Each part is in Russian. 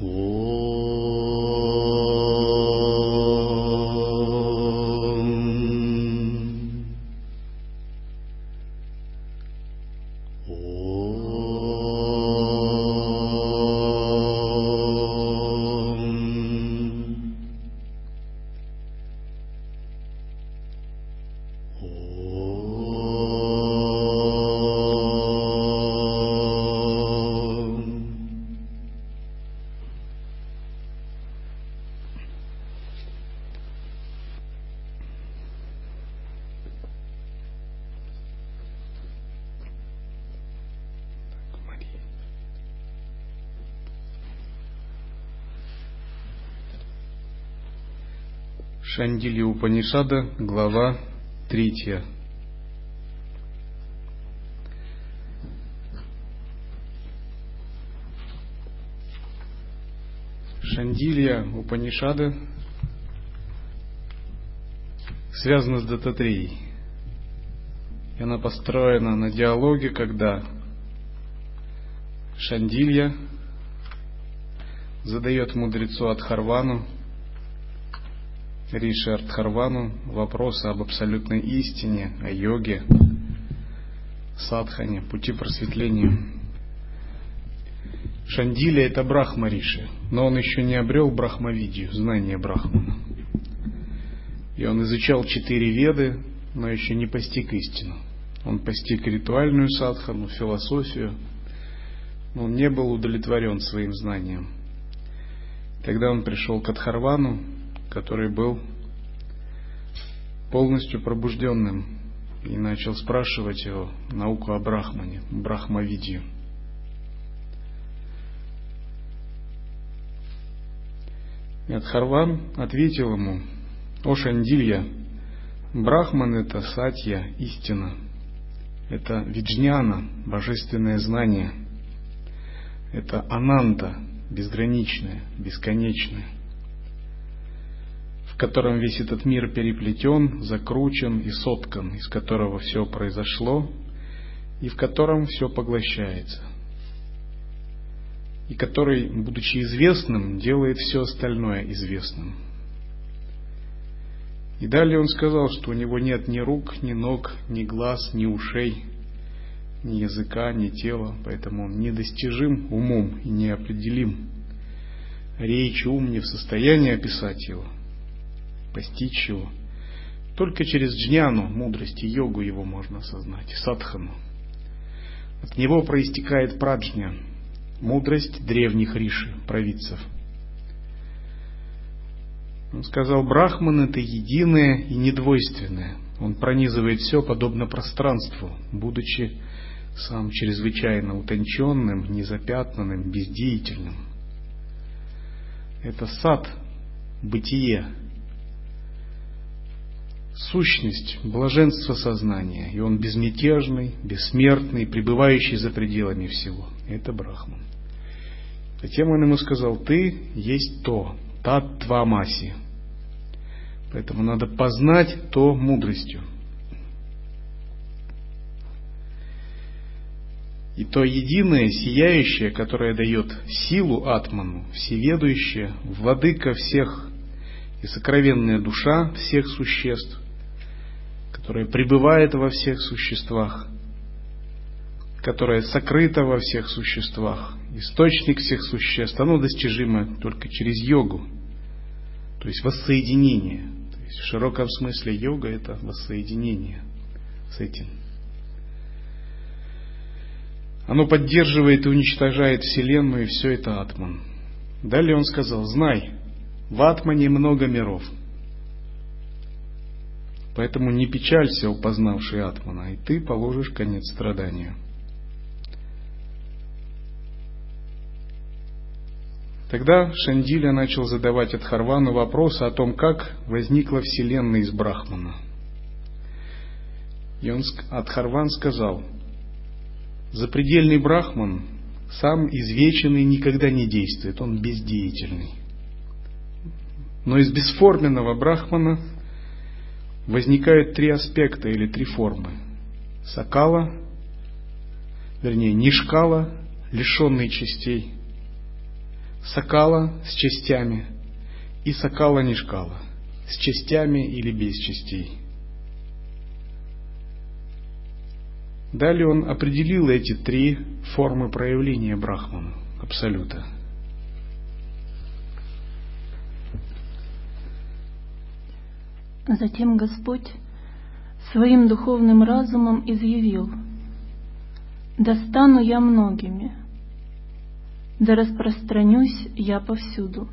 Oh. Шандили Упанишада, глава третья. Шандилья Упанишада связана с Дататреей. И она построена на диалоге, когда Шандилья задает мудрецу Адхарвану Риши Артхарвану вопросы об абсолютной истине, о йоге, садхане, пути просветления. Шандиля это Брахма Риши, но он еще не обрел Брахмавидию, знание Брахмана. И он изучал четыре веды, но еще не постиг истину. Он постиг ритуальную садхану, философию, но он не был удовлетворен своим знанием. Тогда он пришел к Адхарвану, который был полностью пробужденным и начал спрашивать его науку о Брахмане, Брахмавидию. И Адхарван ответил ему, «О Шандилья, Брахман — это сатья, истина, это виджняна, божественное знание, это ананта, безграничное, бесконечное котором весь этот мир переплетен, закручен и соткан, из которого все произошло, и в котором все поглощается, и который, будучи известным, делает все остальное известным. И далее он сказал, что у него нет ни рук, ни ног, ни глаз, ни ушей, ни языка, ни тела, поэтому он недостижим умом и неопределим. Речь ум не в состоянии описать его – постичь его. Только через джняну, мудрость и йогу его можно осознать, садхану. От него проистекает праджня, мудрость древних риши, провидцев. Он сказал, Брахман это единое и недвойственное. Он пронизывает все подобно пространству, будучи сам чрезвычайно утонченным, незапятнанным, бездеятельным. Это сад, бытие, сущность, блаженство сознания, и он безмятежный, бессмертный, пребывающий за пределами всего. Это Брахман. Затем он ему сказал, ты есть то, тат твамаси. Поэтому надо познать то мудростью. И то единое, сияющее, которое дает силу Атману, всеведущее, владыка всех и сокровенная душа всех существ, которое пребывает во всех существах, которое сокрыто во всех существах, источник всех существ, оно достижимо только через йогу, то есть воссоединение. То есть в широком смысле йога это воссоединение с этим. Оно поддерживает и уничтожает Вселенную, и все это Атман. Далее он сказал, знай, в Атмане много миров – Поэтому не печалься, упознавший Атмана, и ты положишь конец страданию. Тогда Шандиля начал задавать Адхарвану вопросы о том, как возникла Вселенная из Брахмана. И он, Адхарван сказал, запредельный Брахман сам извеченный никогда не действует, он бездеятельный. Но из бесформенного Брахмана возникают три аспекта или три формы. Сакала, вернее, нишкала, лишенный частей. Сакала с частями и Сакала Нишкала с частями или без частей. Далее он определил эти три формы проявления Брахмана, Абсолюта. Затем Господь своим духовным разумом изъявил, «Достану я многими, да распространюсь я повсюду».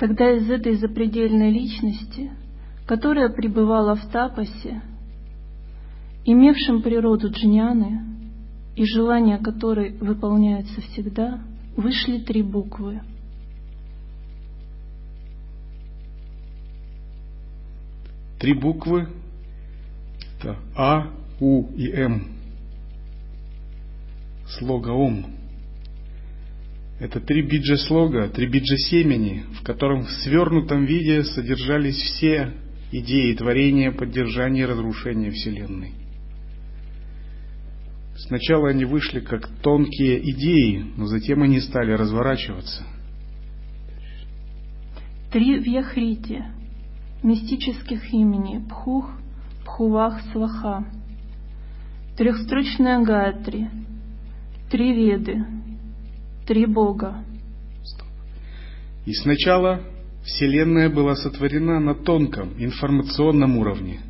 Тогда из этой запредельной личности, которая пребывала в тапосе, имевшим природу джняны и желания которой выполняются всегда, вышли три буквы. Три буквы – это А, У и М. Слога Ом. Это три биджа слога, три биджа семени, в котором в свернутом виде содержались все идеи творения, поддержания и разрушения Вселенной. Сначала они вышли как тонкие идеи, но затем они стали разворачиваться. Три вьяхрити, мистических имени Пхух, Пхувах, Сваха. Трехстрочная Гаятри, три веды, три Бога. И сначала Вселенная была сотворена на тонком информационном уровне.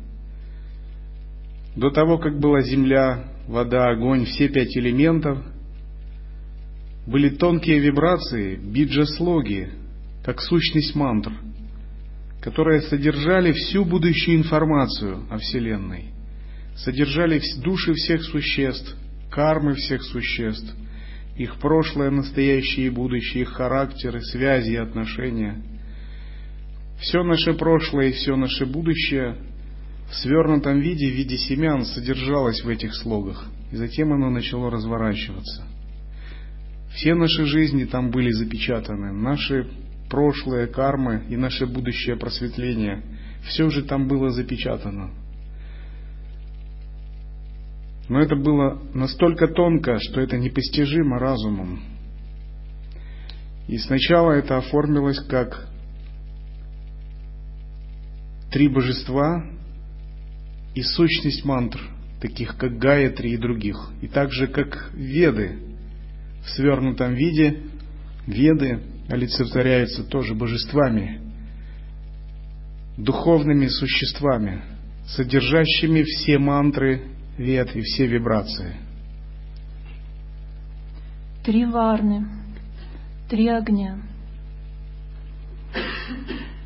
До того, как была Земля, вода, огонь, все пять элементов, были тонкие вибрации, биджа-слоги, как сущность мантр, которые содержали всю будущую информацию о Вселенной, содержали души всех существ, кармы всех существ, их прошлое, настоящее и будущее, их характеры, связи и отношения. Все наше прошлое и все наше будущее в свернутом виде, в виде семян, содержалось в этих слогах, и затем оно начало разворачиваться. Все наши жизни там были запечатаны, наши прошлые кармы и наше будущее просветление, все же там было запечатано. Но это было настолько тонко, что это непостижимо разумом. И сначала это оформилось как три божества, и сущность мантр, таких как Гаятри и других, и также как Веды в свернутом виде, Веды олицетворяются тоже божествами, духовными существами, содержащими все мантры Вед и все вибрации. Три варны, три огня.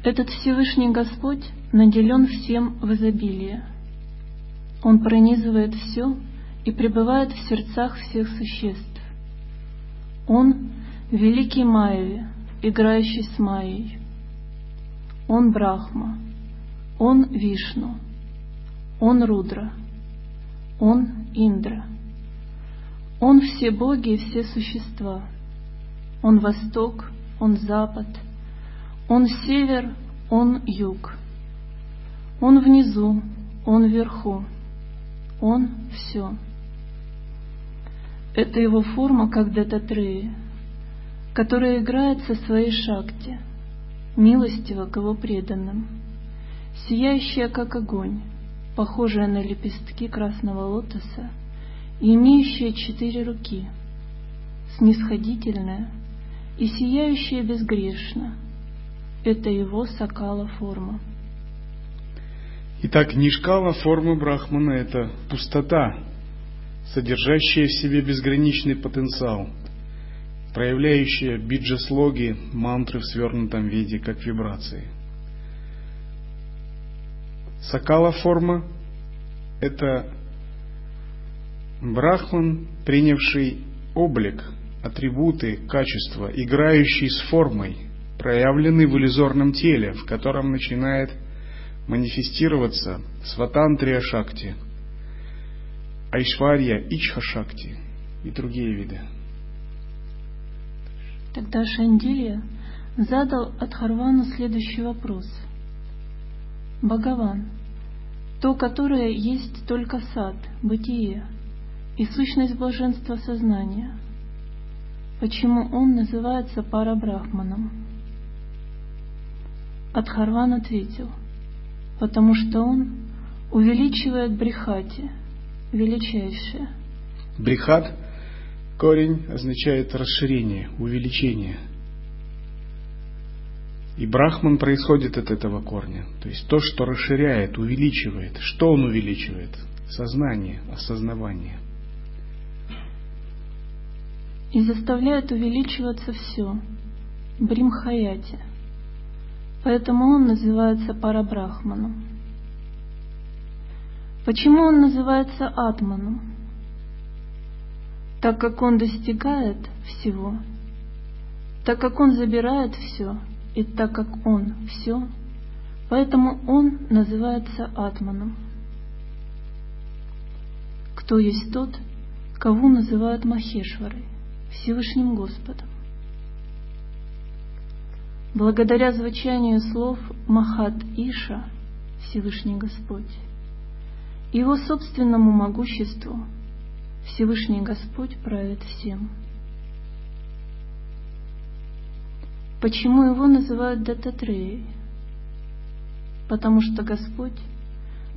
Этот Всевышний Господь наделен всем в изобилии. Он пронизывает все и пребывает в сердцах всех существ. Он — великий Майяви, играющий с Майей. Он Брахма, он Вишну, он Рудра, он Индра. Он все боги и все существа. Он восток, он запад, он север, он юг. Он внизу, он вверху. Он все. Это его форма как дататреи, которая играет со своей шакти, милостиво к его преданным, сияющая как огонь, похожая на лепестки красного лотоса и имеющая четыре руки, снисходительная и сияющая безгрешно. Это его сакала форма. Итак, нишкала форма Брахмана – это пустота, содержащая в себе безграничный потенциал, проявляющая биджа-слоги, мантры в свернутом виде, как вибрации. Сакала форма – это Брахман, принявший облик, атрибуты, качества, играющий с формой, проявленный в иллюзорном теле, в котором начинает манифестироваться Сватантрия Шакти, Айшварья Ичха Шакти и другие виды. Тогда Шандилья задал Адхарвану следующий вопрос. Бхагаван, то, которое есть только сад, бытие и сущность блаженства сознания, почему он называется Парабрахманом. Адхарван ответил, потому что он увеличивает брихати, величайшее. Брихат, корень, означает расширение, увеличение. И брахман происходит от этого корня. То есть то, что расширяет, увеличивает. Что он увеличивает? Сознание, осознавание. И заставляет увеличиваться все. Бримхаяти. Поэтому он называется Парабрахманом. Почему он называется Атманом? Так как он достигает всего, так как он забирает все, и так как он все, поэтому он называется Атманом. Кто есть тот, кого называют Махешварой, Всевышним Господом? Благодаря звучанию слов Махат Иша, Всевышний Господь, его собственному могуществу Всевышний Господь правит всем. Почему его называют Дататреей? Потому что Господь,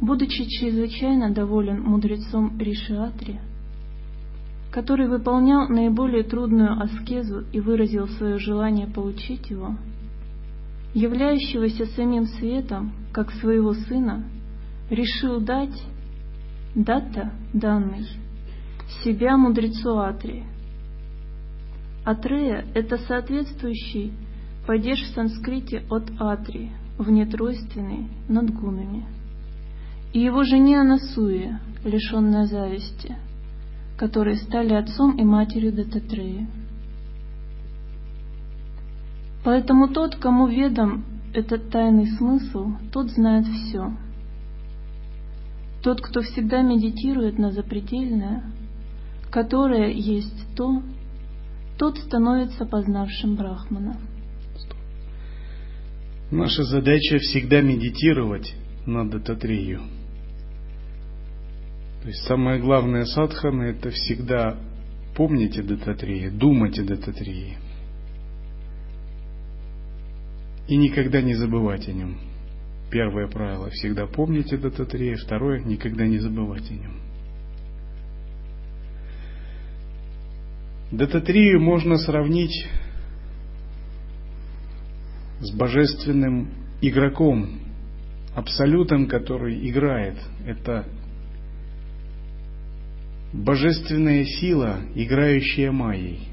будучи чрезвычайно доволен мудрецом Ришиатри, который выполнял наиболее трудную аскезу и выразил свое желание получить его, являющегося самим светом, как своего сына, решил дать дата данный себя мудрецу Атри. Атрея – это соответствующий падеж в санскрите от Атри, внетройственный, над гунами. И его жене Анасуе, лишенная зависти, которые стали отцом и матерью Дататреи. Поэтому тот, кому ведом этот тайный смысл, тот знает все. Тот, кто всегда медитирует на запредельное, которое есть то, тот становится познавшим Брахмана. Наша задача всегда медитировать на Дататрию. То есть самое главное садхана – это всегда помнить о Дататрии, думать о Дататрии и никогда не забывать о нем. Первое правило – всегда помнить о Дататрее. Второе – никогда не забывать о нем. Дататрию можно сравнить с божественным игроком, абсолютом, который играет. Это божественная сила, играющая майей.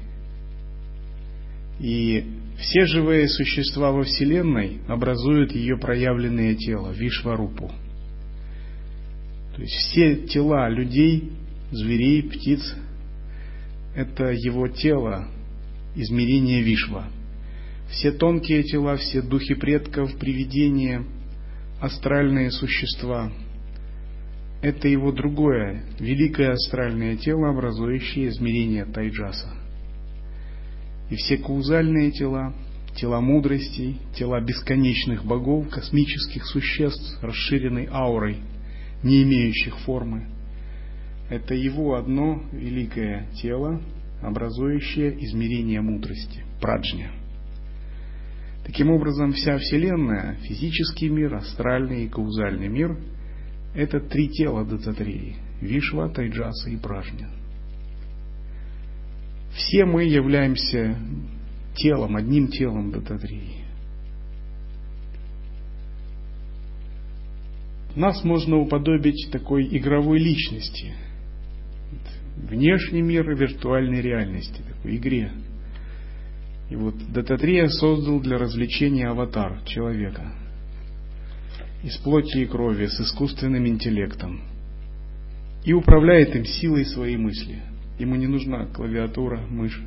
И все живые существа во Вселенной образуют ее проявленное тело, Вишварупу. То есть все тела людей, зверей, птиц – это его тело, измерение Вишва. Все тонкие тела, все духи предков, привидения, астральные существа – это его другое, великое астральное тело, образующее измерение Тайджаса – и все каузальные тела, тела мудростей, тела бесконечных богов, космических существ, расширенной аурой, не имеющих формы. Это его одно великое тело, образующее измерение мудрости, праджня. Таким образом, вся Вселенная, физический мир, астральный и каузальный мир – это три тела Дататрии – Вишва, Тайджаса и Пражня – все мы являемся телом, одним телом Дататрии. Нас можно уподобить такой игровой личности. Внешний мир виртуальной реальности, такой игре. И вот Дататрия создал для развлечения аватар человека. Из плоти и крови, с искусственным интеллектом. И управляет им силой своей мысли – Ему не нужна клавиатура, мышь.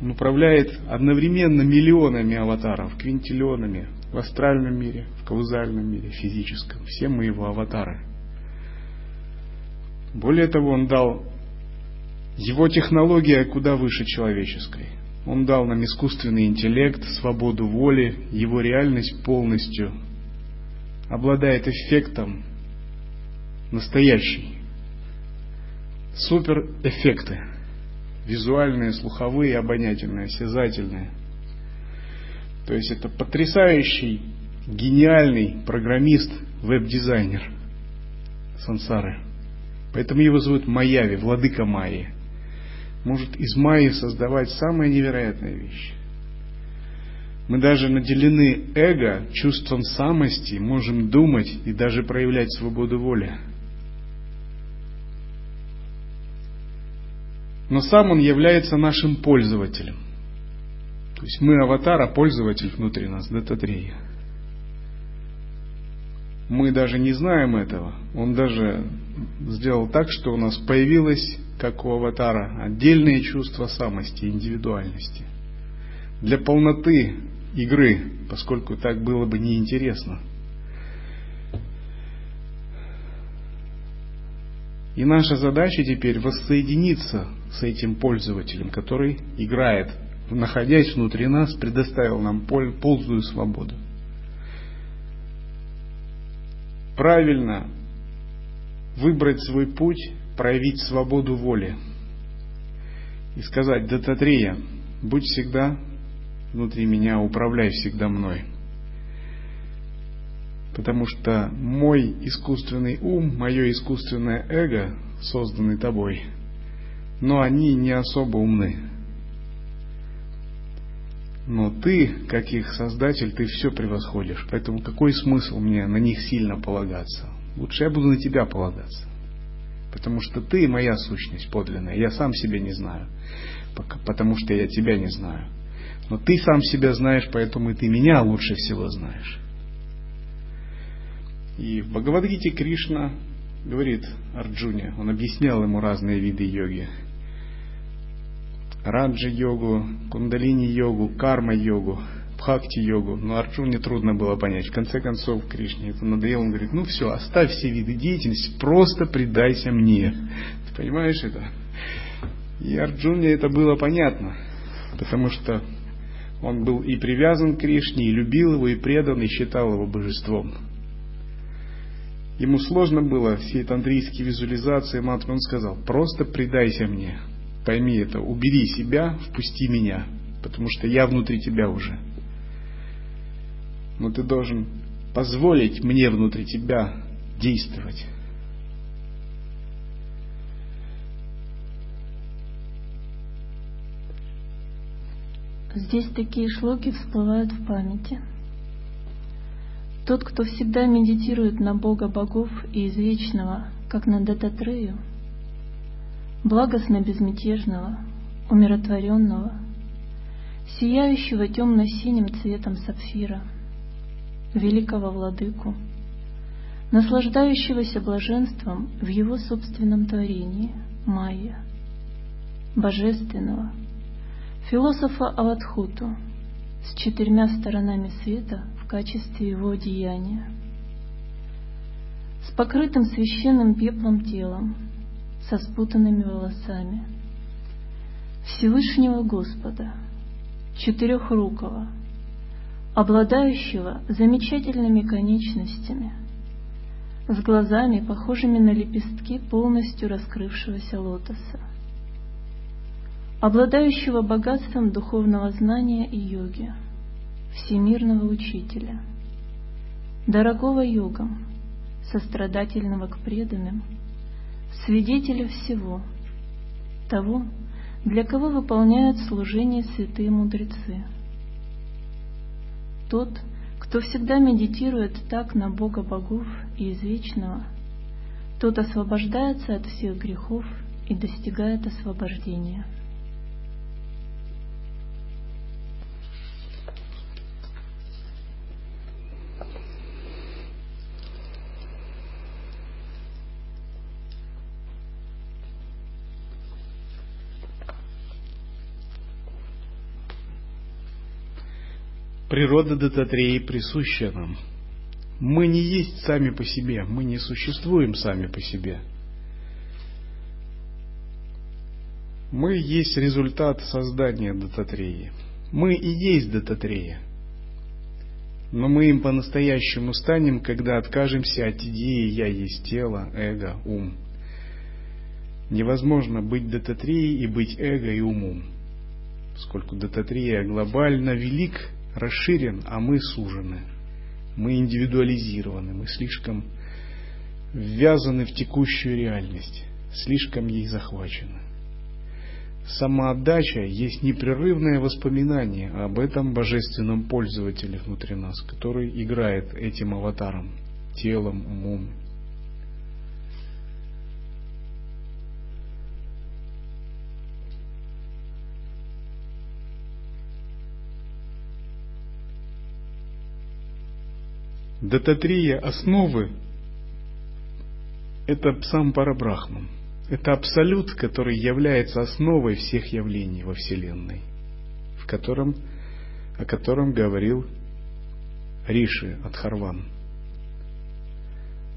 Он управляет одновременно миллионами аватаров, квинтиллионами в астральном мире, в каузальном мире, физическом. Все мы его аватары. Более того, он дал его технология куда выше человеческой. Он дал нам искусственный интеллект, свободу воли, его реальность полностью обладает эффектом настоящей супер эффекты. визуальные, слуховые, обонятельные, осязательные. То есть это потрясающий, гениальный программист, веб-дизайнер сансары. Поэтому его зовут Майяви, владыка Майи. Может из Майи создавать самые невероятные вещи. Мы даже наделены эго, чувством самости, можем думать и даже проявлять свободу воли. Но сам он является нашим пользователем. То есть мы аватар, а пользователь внутри нас, дататрея. Мы даже не знаем этого. Он даже сделал так, что у нас появилось, как у аватара, отдельные чувства самости, индивидуальности. Для полноты игры, поскольку так было бы неинтересно. И наша задача теперь воссоединиться с этим пользователем, который играет, находясь внутри нас, предоставил нам полную свободу. Правильно выбрать свой путь, проявить свободу воли и сказать, Дататрия, будь всегда внутри меня, управляй всегда мной. Потому что мой искусственный ум, мое искусственное эго, созданный тобой, но они не особо умны. Но ты, как их создатель, ты все превосходишь. Поэтому какой смысл мне на них сильно полагаться? Лучше я буду на тебя полагаться. Потому что ты моя сущность подлинная. Я сам себя не знаю. Потому что я тебя не знаю. Но ты сам себя знаешь, поэтому и ты меня лучше всего знаешь. И в Бхагавадгите Кришна говорит Арджуне, он объяснял ему разные виды йоги. Раджа-йогу, кундалини-йогу, карма-йогу, бхакти-йогу. Но Арджуне трудно было понять. В конце концов, Кришне это надоело. Он говорит, ну все, оставь все виды деятельности, просто предайся мне. Ты понимаешь это? И Арджуне это было понятно, потому что он был и привязан к Кришне, и любил его, и предан, и считал его божеством. Ему сложно было все тантрийские визуализации, мантры. Он сказал, просто предайся мне. Пойми это, убери себя, впусти меня, потому что я внутри тебя уже. Но ты должен позволить мне внутри тебя действовать. Здесь такие шлоки всплывают в памяти. Тот, кто всегда медитирует на Бога богов и извечного, как на Дататрею, благостно безмятежного, умиротворенного, сияющего темно-синим цветом сапфира, великого владыку, наслаждающегося блаженством в его собственном творении, Майя, божественного, философа Аватхуту с четырьмя сторонами света в качестве его одеяния, с покрытым священным пеплом телом, со спутанными волосами, Всевышнего Господа, четырехрукого, обладающего замечательными конечностями, с глазами, похожими на лепестки полностью раскрывшегося лотоса обладающего богатством духовного знания и йоги, всемирного учителя, дорогого йогам, сострадательного к преданным, свидетеля всего, того, для кого выполняют служение святые мудрецы. Тот, кто всегда медитирует так на Бога богов и извечного, тот освобождается от всех грехов и достигает освобождения. Природа Дататреи присуща нам. Мы не есть сами по себе, мы не существуем сами по себе. Мы есть результат создания Дататреи. Мы и есть Дататрея. Но мы им по-настоящему станем, когда откажемся от идеи «я есть тело», эго, ум. Невозможно быть дататрией и быть эго и умом, поскольку дататрия глобально велик, расширен, а мы сужены. Мы индивидуализированы, мы слишком ввязаны в текущую реальность, слишком ей захвачены. Самоотдача есть непрерывное воспоминание об этом божественном пользователе внутри нас, который играет этим аватаром, телом, умом. Дататрия основы – это сам Парабрахман – это абсолют, который является основой всех явлений во Вселенной, в котором, о котором говорил Риши Адхарван.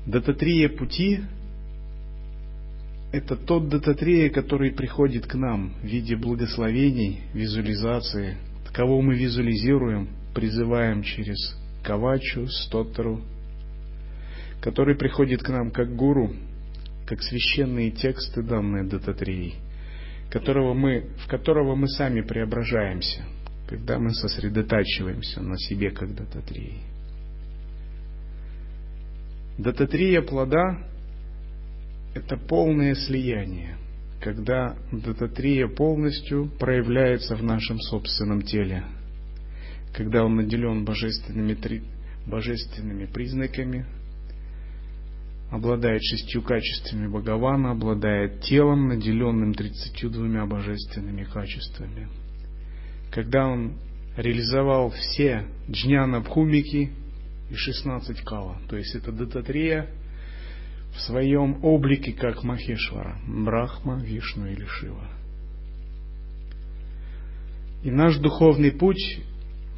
Дататрия пути – это тот дататрия, который приходит к нам в виде благословений, визуализации, кого мы визуализируем, призываем через Кавачу, Стоттеру, который приходит к нам как гуру, как священные тексты, данные Дататреей, которого мы, в которого мы сами преображаемся, когда мы сосредотачиваемся на себе как Дататреи. Дататрия плода – это полное слияние, когда Дататрия полностью проявляется в нашем собственном теле, когда он наделен божественными, божественными признаками, обладает шестью качествами Бхагавана, обладает телом, наделенным тридцатью двумя божественными качествами. Когда он реализовал все джняна бхумики и 16 кала, то есть это дататрия в своем облике как Махешвара, Брахма, Вишну или Шива. И наш духовный путь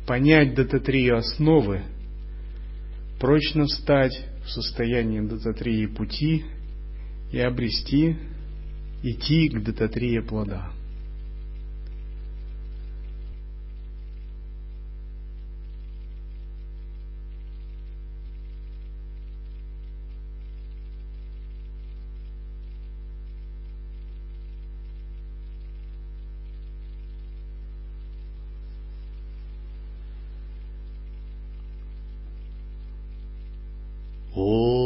понять дататрию основы, прочно встать в состоянии дататрии пути и обрести, идти к дататрии плода. Oh.